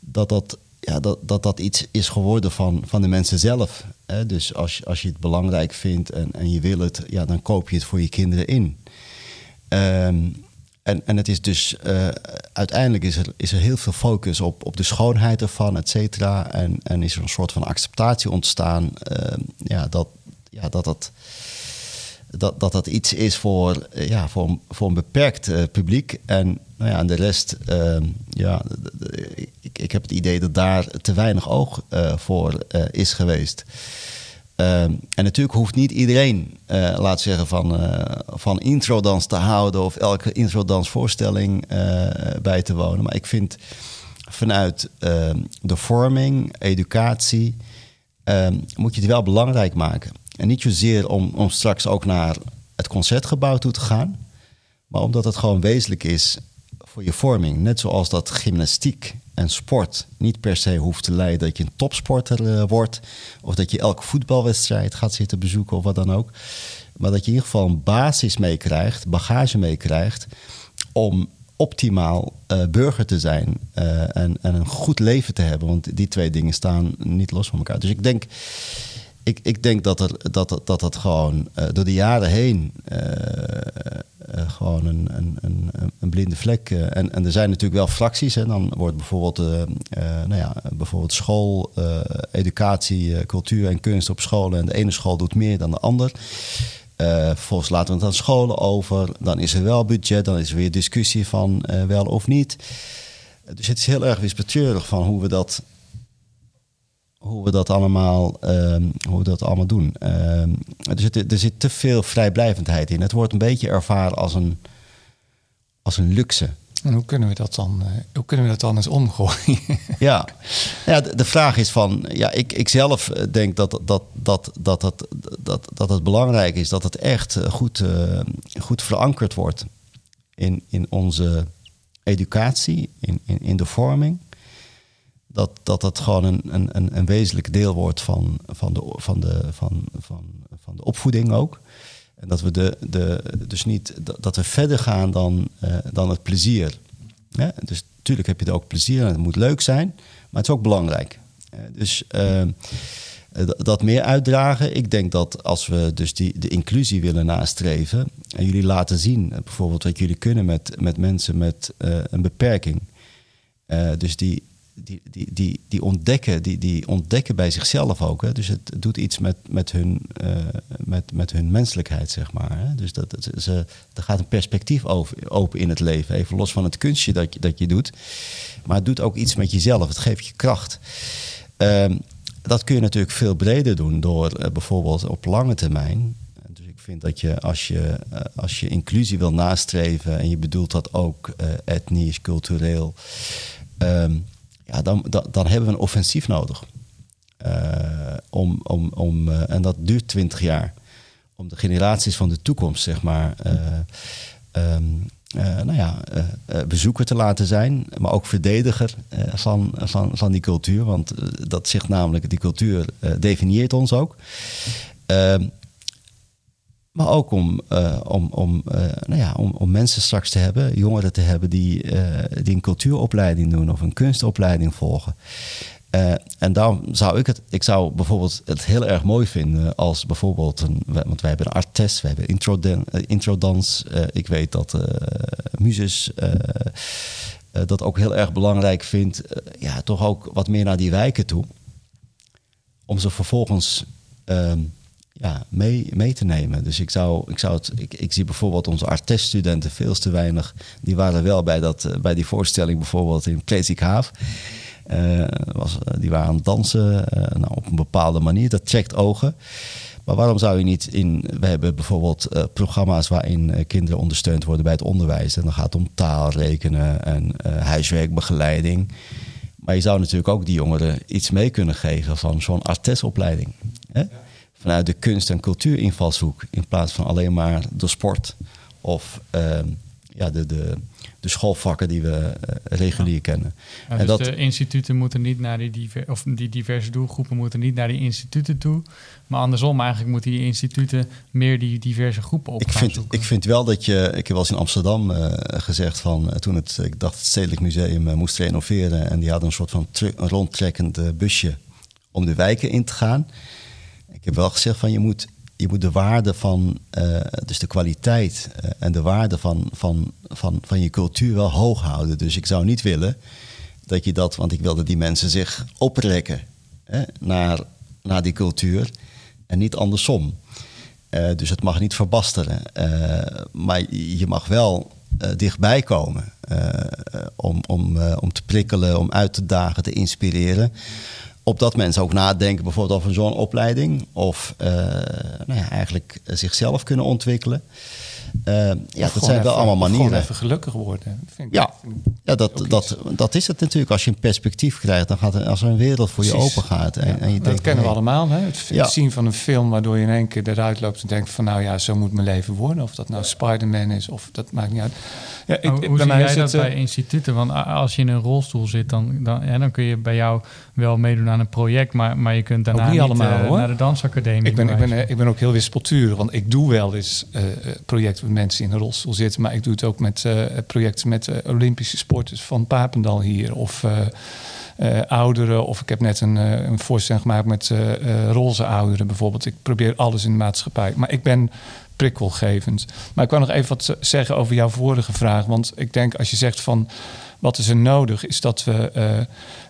dat dat ja, dat, dat dat iets is geworden van, van de mensen zelf. Hè? Dus als, als je het belangrijk vindt en, en je wil het, ja, dan koop je het voor je kinderen in. Ehm, en, en het is dus uh, uiteindelijk is er, is er heel veel focus op, op de schoonheid ervan, et cetera. En, en is er een soort van acceptatie ontstaan. Uh, ja, dat, ja, dat, dat, dat, dat dat iets is voor, ja, voor, voor een beperkt uh, publiek. En, nou ja, en de rest, ehm, ja, ik, heb het idee dat daar te weinig oog uh, voor is geweest. Ehm, en natuurlijk hoeft niet iedereen, laat zeggen, van, van introdans te houden of elke introdansvoorstelling bij te wonen. Maar ik vind vanuit ehm, de vorming, educatie, moet je het wel belangrijk maken. En niet zozeer om, om straks ook naar het concertgebouw toe te gaan, maar omdat het gewoon wezenlijk is voor je vorming. Net zoals dat gymnastiek en sport niet per se hoeft te leiden dat je een topsporter uh, wordt, of dat je elke voetbalwedstrijd gaat zitten bezoeken of wat dan ook. Maar dat je in ieder geval een basis meekrijgt, bagage meekrijgt, om optimaal uh, burger te zijn uh, en, en een goed leven te hebben. Want die twee dingen staan niet los van elkaar. Dus ik denk ik, ik denk dat, er, dat, dat, dat gewoon uh, door de jaren heen uh, uh, gewoon een, een, een, een blinde vlek. en, en er zijn natuurlijk wel fracties. Hè. Dan wordt bijvoorbeeld, nou ja, bijvoorbeeld school, educatie, cultuur en kunst op scholen. En de ene school doet meer dan de ander. vervolgens laten we het aan scholen over. Dan is er wel budget, dan is er weer discussie van wel of niet. Dus het is heel erg wispelturig van hoe we dat hoe we dat allemaal, um, hoe we dat allemaal doen. Um, er, zit, er zit te veel vrijblijvendheid in. Het wordt een beetje ervaren als een, als een luxe.
En hoe kunnen we dat dan, uh, hoe kunnen we dat dan eens omgooien?
ja, ja de, de, vraag is van, ja, ik, ik zelf eh, denk dat, dat, dat, dat, dat, dat, dat het belangrijk is dat het echt eh, goed, uh, goed verankerd wordt in, in onze educatie, in, in, in de vorming dat, dat dat gewoon een, een, een wezenlijk deel wordt van, van, de, van, de, van, van, van de opvoeding ook. En dat we de, de, dus niet dat we verder gaan dan, uh, dan het plezier. Ja? Dus natuurlijk heb je er ook plezier en het moet leuk zijn, maar het is ook belangrijk. Uh, dus uh, dat meer uitdragen. Ik denk dat als we dus die, de inclusie willen nastreven en jullie laten zien, bijvoorbeeld wat jullie kunnen met, met mensen met een beperking. dus die, die, die, die, die, ontdekken, die, die ontdekken bij zichzelf ook. Hè. Dus het doet iets met, met, hun, uh, met, met hun menselijkheid, zeg maar. Hè. Dus dat, dat, ze, er gaat een perspectief open in het leven. Even los van het kunstje dat je, dat je doet. Maar het doet ook iets met jezelf. Het geeft je kracht. Um, dat kun je natuurlijk veel breder doen door uh, bijvoorbeeld op lange termijn. Dus ik vind dat je als je, uh, als je inclusie wil nastreven en je bedoelt dat ook etnisch, cultureel. Um, ja, dan, dan, dan hebben we een offensief nodig. Uh, om, om, om, uh, en dat duurt twintig jaar. Om de generaties van de toekomst, zeg maar, uh, um, nou ja, bezoeker te laten zijn, maar ook verdediger van, van, van die cultuur. Want dat zegt namelijk, die cultuur definieert ons ook. Maar ook om, uh, om, om, uh, nou ja, om, om mensen straks te hebben, jongeren te hebben die, uh, die een cultuuropleiding doen of een kunstopleiding volgen. en daarom zou ik het, ik zou bijvoorbeeld het heel erg mooi vinden als bijvoorbeeld, een, want wij hebben een arttest, we hebben intro, introdans. ik weet dat Muses dat ook heel erg belangrijk vindt. ja, toch ook wat meer naar die wijken toe. Om ze vervolgens ehm, ja, mee, mee te nemen. Dus ik zou, ik zou het, ik, ik zie bijvoorbeeld onze arteststudenten veel te weinig. Die waren wel bij, dat, eh, bij die voorstelling bijvoorbeeld in Kleesik Haaf. Uh, was, die waren aan het dansen nou, op een bepaalde manier. Dat checkt ogen. Maar waarom zou je niet in. We hebben bijvoorbeeld programma's waarin kinderen ondersteund worden bij het onderwijs. En dan gaat het om taal, rekenen en huiswerkbegeleiding. Maar je zou natuurlijk ook die jongeren iets mee kunnen geven van zo'n artesopleiding. Hè? Vanuit de kunst- en cultuurinvalshoek. In plaats van alleen maar de sport of ehm, ja, de, de, de schoolvakken die we uh, regulier kennen.
Ja, dus en dat, de instituten moeten niet naar die, diver, of die diverse doelgroepen moeten niet naar die instituten toe. Maar andersom, eigenlijk moeten die instituten meer die diverse groepen op
ik vind,
zoeken.
Ik vind wel dat je, ik heb wel eens in Amsterdam uh, gezegd van uh, toen het, ik dacht het Stedelijk Museum moest renoveren en die hadden een soort van een rondtrekkend busje om de wijken in te gaan. Ik heb wel gezegd van je moet je moet de waarde van, uh, dus de kwaliteit uh, en de waarde van, van, van, van je cultuur wel hoog houden. Dus ik zou niet willen dat je dat, want ik wilde die mensen zich oprekken hè, naar, naar die cultuur en niet andersom. Uh, dus het mag niet verbasteren. maar je mag wel dichtbij komen om, om, om te prikkelen, om uit te dagen, te inspireren opdat mensen ook nadenken bijvoorbeeld over zo'n opleiding. Of uh, nou ja, eigenlijk zichzelf kunnen ontwikkelen. Uh, ja, dat zijn wel allemaal manieren.
Gewoon even gelukkig worden. Vind
ja, ja dat, dat, dat is het natuurlijk. Als je een perspectief krijgt, dan gaat er als er een wereld voor je open gaat. En,
ja,
en je
dat
denkt,
kennen we allemaal. Hè? Het, ja. zien van een film waardoor je in één keer eruit loopt en denkt van nou ja, zo moet mijn leven worden. Of dat nou Spider-Man is of dat maakt niet uit.
Ja, ik, hoe, hoe zie jij dat bij instituten? Want als je in een rolstoel zit, dan, dan, ja, dan kun je bij jou wel meedoen aan een project, maar, maar je kunt daarna
niet,
niet
allemaal,
uh,
hoor.
naar de dansacademie.
Ik ben, ik, ben, ik ben ook heel wispelturig, want ik doe wel eens uh, projecten met mensen in een rolstoel zitten, maar ik doe het ook met uh, projecten met Olympische sporters van Papendal hier of ouderen. Of ik heb net een, een voorstelling gemaakt met roze ouderen bijvoorbeeld. Ik probeer alles in de maatschappij. Maar ik ben prikkelgevend. Maar ik wil nog even wat zeggen over jouw vorige vraag. Want ik denk als je zegt van wat is er nodig, is dat we, uh,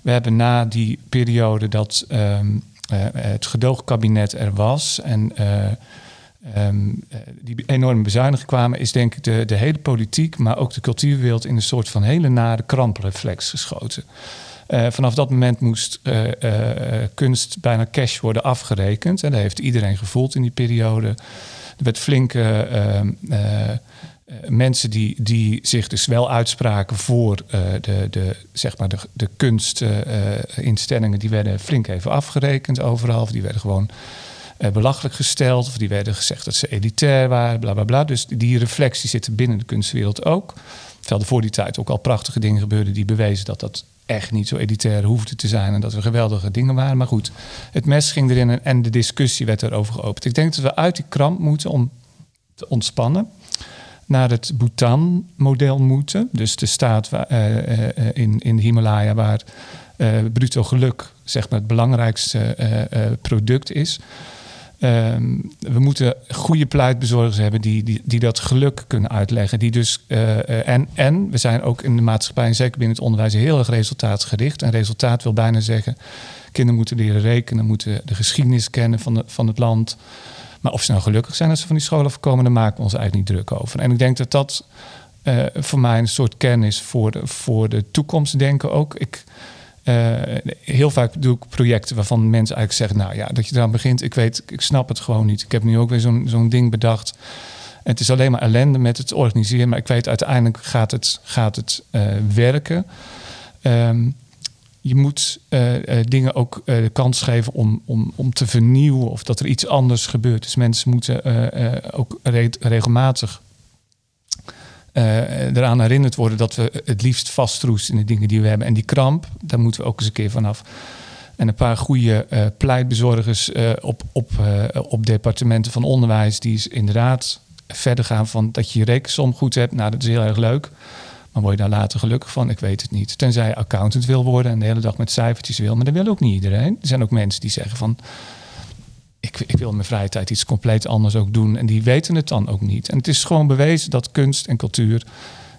we hebben na die periode dat um, uh, het gedoogkabinet er was en uh, um, die enorme bezuinigingen kwamen, is denk ik de, de hele politiek, maar ook de cultuurwereld in een soort van hele nare krampreflex geschoten. Vanaf dat moment moest kunst bijna cash worden afgerekend. En dat heeft iedereen gevoeld in die periode. Werd flinke mensen die, die zich dus wel uitspraken voor de, de, zeg maar de, de kunstinstellingen, die werden flink even afgerekend overal. Of die werden gewoon belachelijk gesteld. Of die werden gezegd dat ze elitair waren, bla bla bla. Dus die reflectie zit binnen de kunstwereld ook. Terwijl er voor die tijd ook al prachtige dingen gebeurden die bewezen dat dat echt niet zo elitair hoefde te zijn en dat er geweldige dingen waren. Maar goed, het mes ging erin en, de discussie werd erover geopend. Ik denk dat we uit die kramp moeten om te ontspannen naar het Bhutan-model moeten. Dus de staat waar, uh, uh, in, in de Himalaya waar bruto geluk zeg maar, het belangrijkste product is. Um, we moeten goede pleitbezorgers hebben die, die, dat geluk kunnen uitleggen. Die dus, uh, uh, en, en we zijn ook in de maatschappij, en zeker binnen het onderwijs, heel erg resultaatgericht. En resultaat wil bijna zeggen, kinderen moeten leren rekenen, moeten de geschiedenis kennen van, de, van het land. Maar of ze nou gelukkig zijn als ze van die scholen afkomen, daar maken we ons eigenlijk niet druk over. En ik denk dat dat uh, voor mij een soort kern is voor de, voor de toekomst denken ook. Ik, uh, heel vaak doe ik projecten waarvan mensen eigenlijk zeggen: Nou ja, dat je eraan begint, ik weet, ik snap het gewoon niet. Ik heb nu ook weer zo'n zo'n ding bedacht. Het is alleen maar ellende met het organiseren, maar ik weet uiteindelijk gaat het, gaat het uh, werken. Um, je moet uh, dingen ook de kans geven om, om, om te vernieuwen of dat er iets anders gebeurt. Dus mensen moeten ook re regelmatig uh, eraan herinnerd worden dat we het liefst vastroesten in de dingen die we hebben. En die kramp, daar moeten we ook eens een keer vanaf. En een paar goede uh, pleitbezorgers uh, op, op, op departementen van onderwijs, die inderdaad verder gaan van dat je je rekensom goed hebt. Nou, dat is heel erg leuk. Maar word je daar later gelukkig van? Ik weet het niet. Tenzij je accountant wil worden en de hele dag met cijfertjes wil. Maar dat wil ook niet iedereen. Er zijn ook mensen die zeggen van ik, ik, wil in mijn vrije tijd iets compleet anders ook doen. En die weten het dan ook niet. En het is gewoon bewezen dat kunst en cultuur.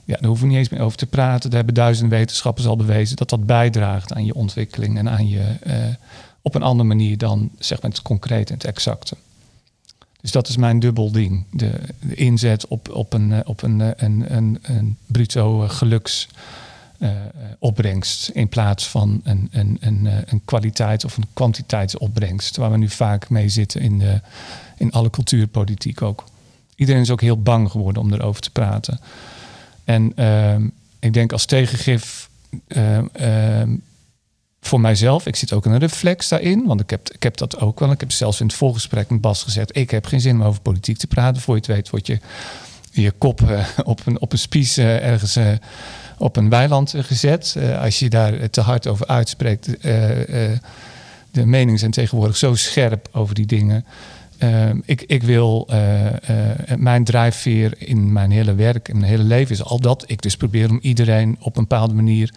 Ja, daar hoeven we niet eens meer over te praten. Daar hebben duizenden wetenschappers al bewezen dat dat bijdraagt aan je ontwikkeling en aan je. Uh, op een andere manier dan zeg maar het concreet en het exacte. Dus dat is mijn dubbel ding. De, inzet op, op, een, op een, een, een, een bruto geluks uh, opbrengst in plaats van een, een, een, een kwaliteit of een kwantiteitsopbrengst, waar we nu vaak mee zitten in, de, in alle cultuurpolitiek ook. Iedereen is ook heel bang geworden om erover te praten. En uh, ik denk als tegengif uh, voor mijzelf, ik zit ook een reflex daarin, want ik heb, ik heb dat ook wel. Ik heb zelfs in het voorgesprek met Bas gezet, ik heb geen zin om over politiek te praten. Voor je het weet word je je kop op, een, op een spies ergens op een weiland gezet. als je daar te hard over uitspreekt, de meningen zijn tegenwoordig zo scherp over die dingen. Ik, ik wil mijn drijfveer in mijn hele werk, in mijn hele leven is al dat ik dus probeer om iedereen op een bepaalde manier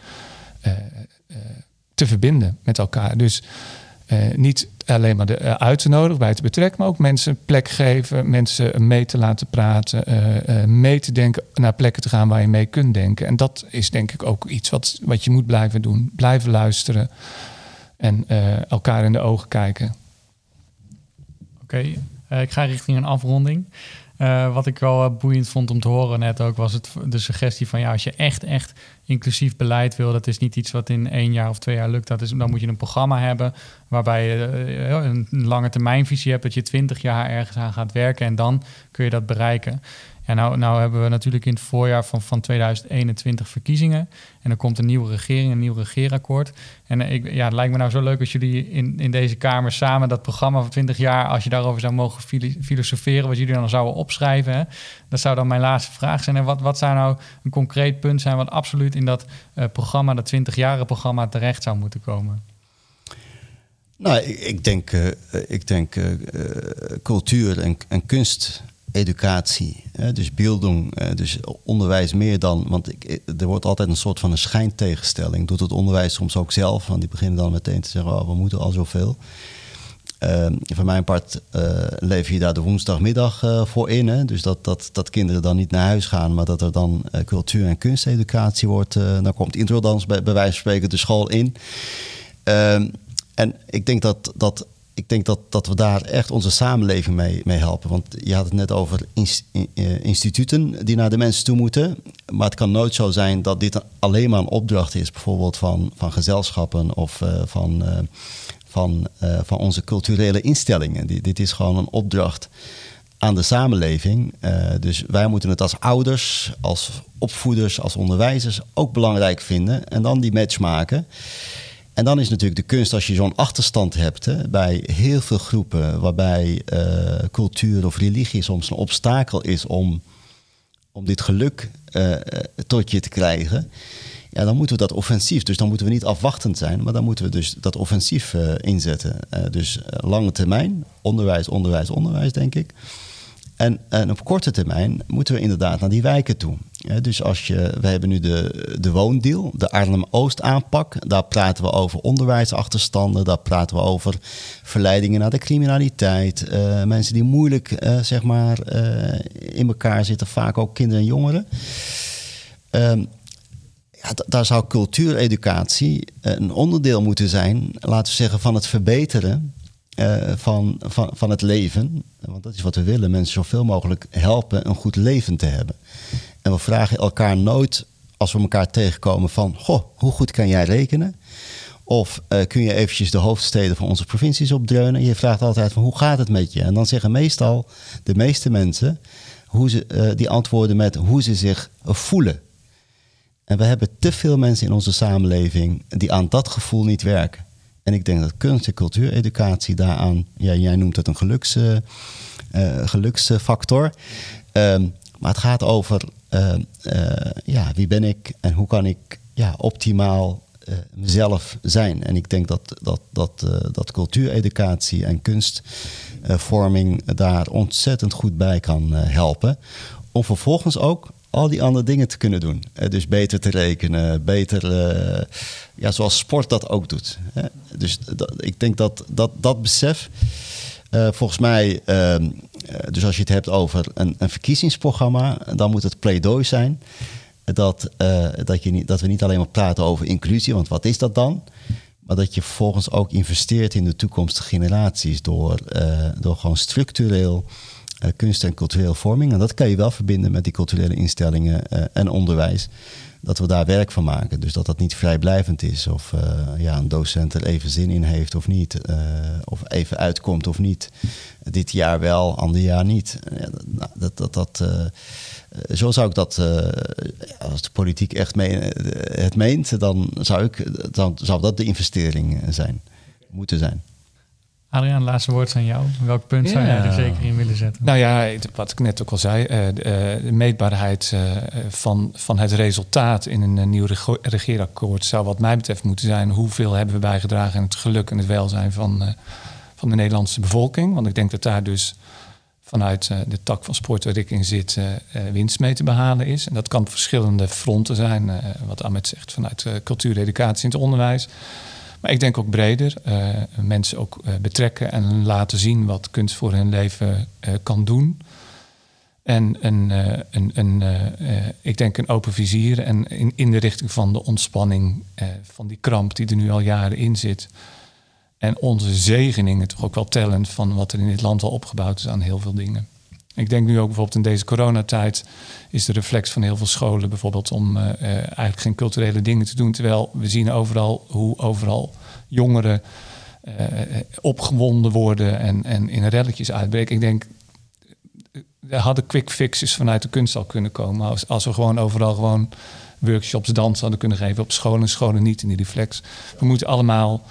te verbinden met elkaar. Dus niet alleen maar de, uit te nodigen, bij te betrekken, maar ook mensen plek geven, mensen mee te laten praten, mee te denken, naar plekken te gaan waar je mee kunt denken. En dat is denk ik ook iets wat, wat je moet blijven doen. Blijven luisteren en elkaar in de ogen kijken.
Oké, eh, ik ga richting een afronding. Wat ik wel boeiend vond om te horen net ook, was het, de suggestie van ja, als je echt, echt inclusief beleid wil, dat is niet iets wat in één jaar of twee jaar lukt. Dat is, dan moet je een programma hebben waarbij je een lange termijnvisie hebt, dat je twintig jaar ergens aan gaat werken en dan kun je dat bereiken. Ja, nou, nou hebben we natuurlijk in het voorjaar van, van 2021 verkiezingen. En er komt een nieuwe regering, een nieuw regeerakkoord. En eh, ik, ja, het lijkt me nou zo leuk als jullie in, in deze Kamer samen dat programma van 20 jaar, als je daarover zou mogen filosoferen, wat jullie dan zouden opschrijven. Dat zou dan mijn laatste vraag zijn. En wat, wat zou nou een concreet punt zijn wat absoluut in dat uh, programma, dat 20-jarige programma, terecht zou moeten komen?
Nou, ik, ik denk, uh, ik denk uh, cultuur en, en kunst educatie, dus beelding, dus onderwijs meer dan. Want ik, er wordt altijd een soort van een schijntegenstelling. Doet het onderwijs soms ook zelf, want die beginnen dan meteen te zeggen: oh, we moeten al zoveel. Uh, voor mijn part uh, leef je daar de woensdagmiddag uh, voor in. Hè? Dus dat, dat, dat kinderen dan niet naar huis gaan, maar dat er dan uh, cultuur- en kunsteducatie wordt. dan komt introdans bij, bij wijze van spreken de school in. Ehm, en ik denk dat, dat ik denk dat, dat we daar echt onze samenleving mee, mee helpen. Want je had het net over eh, instituten die naar de mensen toe moeten. Maar het kan nooit zo zijn dat dit alleen maar een opdracht is, bijvoorbeeld van, van gezelschappen of van, van, uh, van onze culturele instellingen. Dit, dit is gewoon een opdracht aan de samenleving. dus wij moeten het als ouders, als opvoeders, als onderwijzers ook belangrijk vinden. En dan die match maken. En dan is natuurlijk de kunst als je zo'n achterstand hebt hè, bij heel veel groepen, waarbij uh, cultuur of religie soms een obstakel is om, om dit geluk tot je te krijgen. Ja, dan moeten we dat offensief. Dus dan moeten we niet afwachtend zijn, maar dan moeten we dus dat offensief uh, inzetten. dus lange termijn, onderwijs, onderwijs, onderwijs, denk ik. En, en, op korte termijn moeten we inderdaad naar die wijken toe. dus als je, we hebben nu de, de woondeal, de Arnhem-Oost aanpak. Daar praten we over onderwijsachterstanden. Daar praten we over verleidingen naar de criminaliteit. Mensen die moeilijk zeg maar, in elkaar zitten, vaak ook kinderen en jongeren. Ehm, daar zou cultuureducatie een onderdeel moeten zijn, laten we zeggen, van het verbeteren uh, van, van, van het leven. Want dat is wat we willen: mensen zoveel mogelijk helpen een goed leven te hebben. En we vragen elkaar nooit, als we elkaar tegenkomen, van: Goh, hoe goed kan jij rekenen? Of uh, kun je eventjes de hoofdsteden van onze provincies opdreunen? Je vraagt altijd van hoe gaat het met je? En dan zeggen meestal de meeste mensen hoe ze, die antwoorden met hoe ze zich voelen. En we hebben te veel mensen in onze samenleving die aan dat gevoel niet werken. En ik denk dat kunst- en cultuureducatie daaraan, ja, jij noemt het een geluks, uh, geluksfactor. Um, maar het gaat over uh, ja, wie ben ik en hoe kan ik ja, optimaal mezelf zijn. En ik denk dat, dat, dat, dat cultuureducatie en kunstvorming daar ontzettend goed bij kan helpen. Om vervolgens ook al die andere dingen te kunnen doen. dus beter te rekenen, beter, uh, ja, zoals sport dat ook doet. Dus dat, ik denk dat dat, dat besef, uh, volgens mij, uh, dus als je het hebt over een, een verkiezingsprogramma, dan moet het pleidooi zijn dat, dat, je niet, dat we niet alleen maar praten over inclusie, want wat is dat dan? Maar dat je vervolgens ook investeert in de toekomstige generaties door, door gewoon structureel kunst en cultureel vorming. En dat kan je wel verbinden met die culturele instellingen en onderwijs dat we daar werk van maken. Dus dat dat niet vrijblijvend is. Of uh, ja, een docent er even zin in heeft of niet. Of even uitkomt of niet. Dit jaar wel, ander jaar niet. Ja, dat, dat, dat, dat zo zou ik dat, als de politiek echt mee, het meent, dan zou, ik, dan zou dat de investering zijn, moeten zijn.
Adriaan, laatste woord aan jou. Welk punt zou jij er zeker in willen zetten?
Nou ja, wat ik net ook al zei, uh, de, meetbaarheid uh, van, van het resultaat in een nieuw regeerakkoord zou wat mij betreft moeten zijn hoeveel hebben we bijgedragen aan het geluk en het welzijn van, van de Nederlandse bevolking. Want ik denk dat daar dus vanuit de tak van sport waar ik in zit winst mee te behalen is. En dat kan op verschillende fronten zijn, wat Ahmed zegt, vanuit cultuur, educatie en het onderwijs. Maar ik denk ook breder. Uh, mensen ook uh, betrekken en laten zien wat kunst voor hun leven uh, kan doen. En een, een, een, ik denk een open vizier en in, in de richting van de ontspanning van die kramp die er nu al jaren in zit. En onze zegeningen toch ook wel tellend van wat er in dit land al opgebouwd is aan heel veel dingen. Ik denk nu ook bijvoorbeeld in deze coronatijd is de reflex van heel veel scholen bijvoorbeeld om uh, eigenlijk geen culturele dingen te doen. Terwijl we zien overal hoe overal jongeren uh, opgewonden worden en, en in relletjes uitbreken. Ik denk, er hadden quick fixes vanuit de kunst al kunnen komen. Als, als we gewoon overal gewoon workshops dans hadden kunnen geven op scholen, scholen niet in die reflex. We moeten allemaal,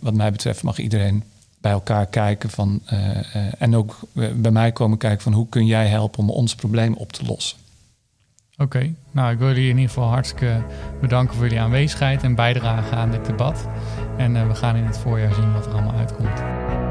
wat mij betreft, mag iedereen elkaar kijken van, uh, uh, en ook bij mij komen kijken van hoe kun jij helpen om ons probleem op te lossen.
Oké, nou ik wil jullie in ieder geval hartstikke bedanken voor jullie aanwezigheid en bijdrage aan dit debat. En we gaan in het voorjaar zien wat er allemaal uitkomt.